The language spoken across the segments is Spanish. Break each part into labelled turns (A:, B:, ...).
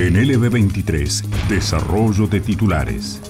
A: En LB23, desarrollo de titulares.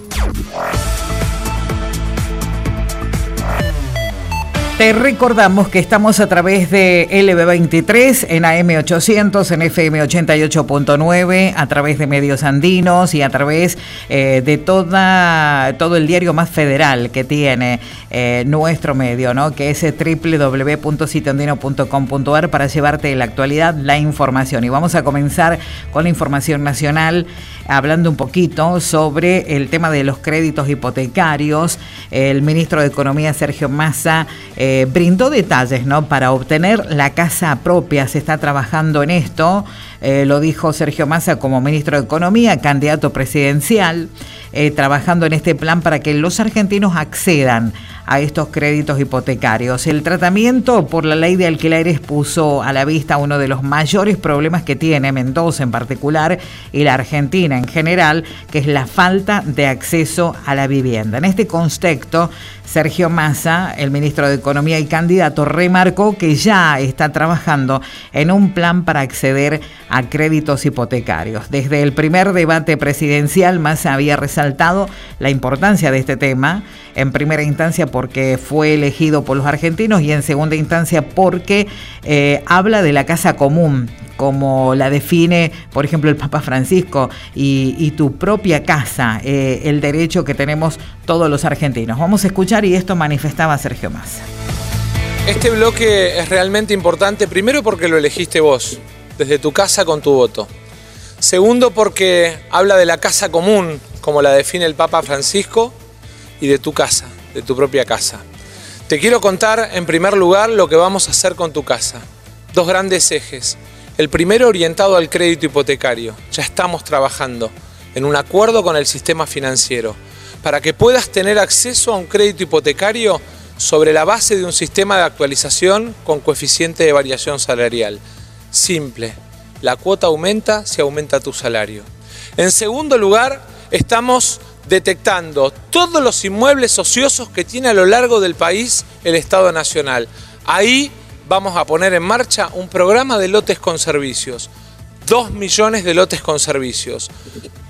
B: Te recordamos que estamos a través de LB23 en AM800, en FM88.9, a través de medios andinos y a través eh, de toda, todo el diario más federal que tiene eh, nuestro medio, ¿no? que es www.sitioandino.com.ar para llevarte la actualidad, la información. Y vamos a comenzar con la información nacional, hablando un poquito sobre el tema de los créditos hipotecarios. El ministro de Economía, Sergio Massa, eh, brindó detalles ¿no? para obtener la casa propia. Se está trabajando en esto, eh, lo dijo Sergio Massa como ministro de Economía, candidato presidencial, eh, trabajando en este plan para que los argentinos accedan a estos créditos hipotecarios. El tratamiento por la ley de alquileres puso a la vista uno de los mayores problemas que tiene Mendoza en particular y la Argentina en general, que es la falta de acceso a la vivienda. En este contexto, Sergio Massa, el ministro de Economía y candidato, remarcó que ya está trabajando en un plan para acceder a créditos hipotecarios. Desde el primer debate presidencial, Massa había resaltado la importancia de este tema, en primera instancia por porque fue elegido por los argentinos y en segunda instancia porque eh, habla de la casa común, como la define, por ejemplo, el Papa Francisco, y, tu propia casa, eh, el derecho que tenemos todos los argentinos. Vamos a escuchar y esto manifestaba Sergio Massa.
C: Este bloque es realmente importante, primero porque lo elegiste vos, desde tu casa con tu voto. Segundo porque habla de la casa común, como la define el Papa Francisco, y de tu casa de tu propia casa. Te quiero contar en primer lugar lo que vamos a hacer con tu casa. Dos grandes ejes. El primero orientado al crédito hipotecario. Ya estamos trabajando en un acuerdo con el sistema financiero para que puedas tener acceso a un crédito hipotecario sobre la base de un sistema de actualización con coeficiente de variación salarial. Simple. La cuota aumenta si aumenta tu salario. En segundo lugar, estamos detectando todos los inmuebles ociosos que tiene a lo largo del país el Estado Nacional. Ahí vamos a poner en marcha un programa de lotes con servicios. Dos millones de lotes con servicios.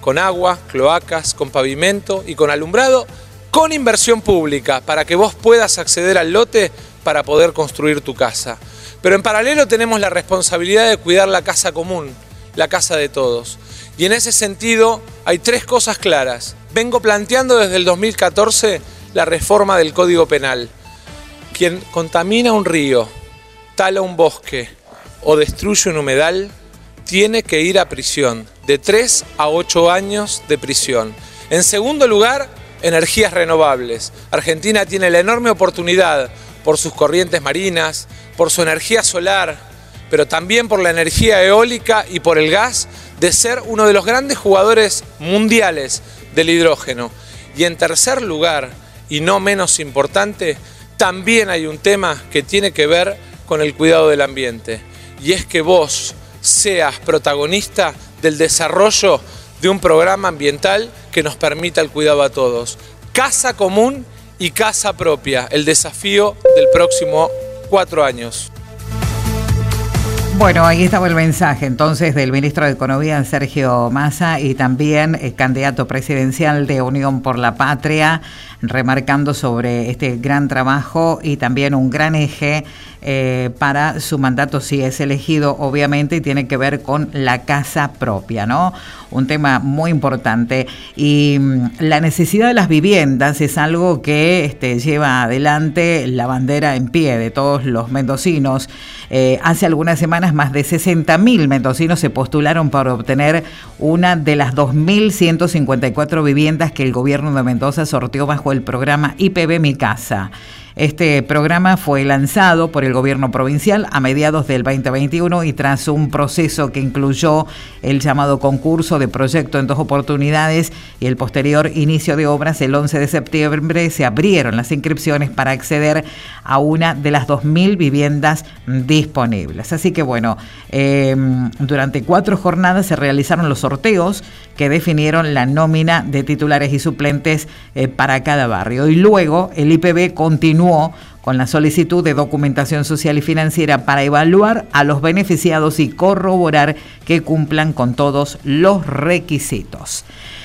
C: Con agua, cloacas, con pavimento y con alumbrado, con inversión pública, para que vos puedas acceder al lote para poder construir tu casa. Pero en paralelo tenemos la responsabilidad de cuidar la casa común, la casa de todos. Y en ese sentido hay tres cosas claras. Vengo planteando desde el 2014 la reforma del Código Penal. Quien contamina un río, tala un bosque o destruye un humedal, tiene que ir a prisión, de 3 a 8 años de prisión. En segundo lugar, energías renovables. Argentina tiene la enorme oportunidad por sus corrientes marinas, por su energía solar, pero también por la energía eólica y por el gas, de ser uno de los grandes jugadores mundiales del hidrógeno. Y en tercer lugar, y no menos importante, también hay un tema que tiene que ver con el cuidado del ambiente. Y es que vos seas protagonista del desarrollo de un programa ambiental que nos permita el cuidado a todos. Casa común y casa propia, el desafío del próximo cuatro años.
B: Bueno, ahí estaba el mensaje entonces del ministro de Economía, Sergio Massa, y también el candidato presidencial de Unión por la Patria, remarcando sobre este gran trabajo y también un gran eje eh, para su mandato si es elegido, obviamente, y tiene que ver con la casa propia, ¿no? Un tema muy importante. Y mm, la necesidad de las viviendas es algo que este, lleva adelante la bandera en pie de todos los mendocinos. Eh, hace algunas semanas más de 60.000 mendocinos se postularon para obtener una de las 2.154 viviendas que el gobierno de Mendoza sorteó bajo el programa IPB Mi Casa. Este programa fue lanzado por el gobierno provincial a mediados del 2021 y tras un proceso que incluyó el llamado concurso de proyecto en dos oportunidades y el posterior inicio de obras el 11 de septiembre se abrieron las inscripciones para acceder a una de las 2.000 viviendas disponibles. Así que bueno, em, durante cuatro jornadas se realizaron los sorteos que definieron la nómina de titulares y suplentes eh, para cada barrio y luego el IPB continuó con la solicitud de documentación social y financiera para evaluar a los beneficiados y corroborar que cumplan con todos los requisitos.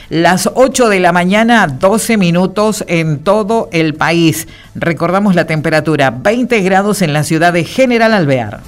B: Las 8 de la mañana, 12 minutos en todo el país. Recordamos la temperatura, 20 grados en la ciudad de General Alvear.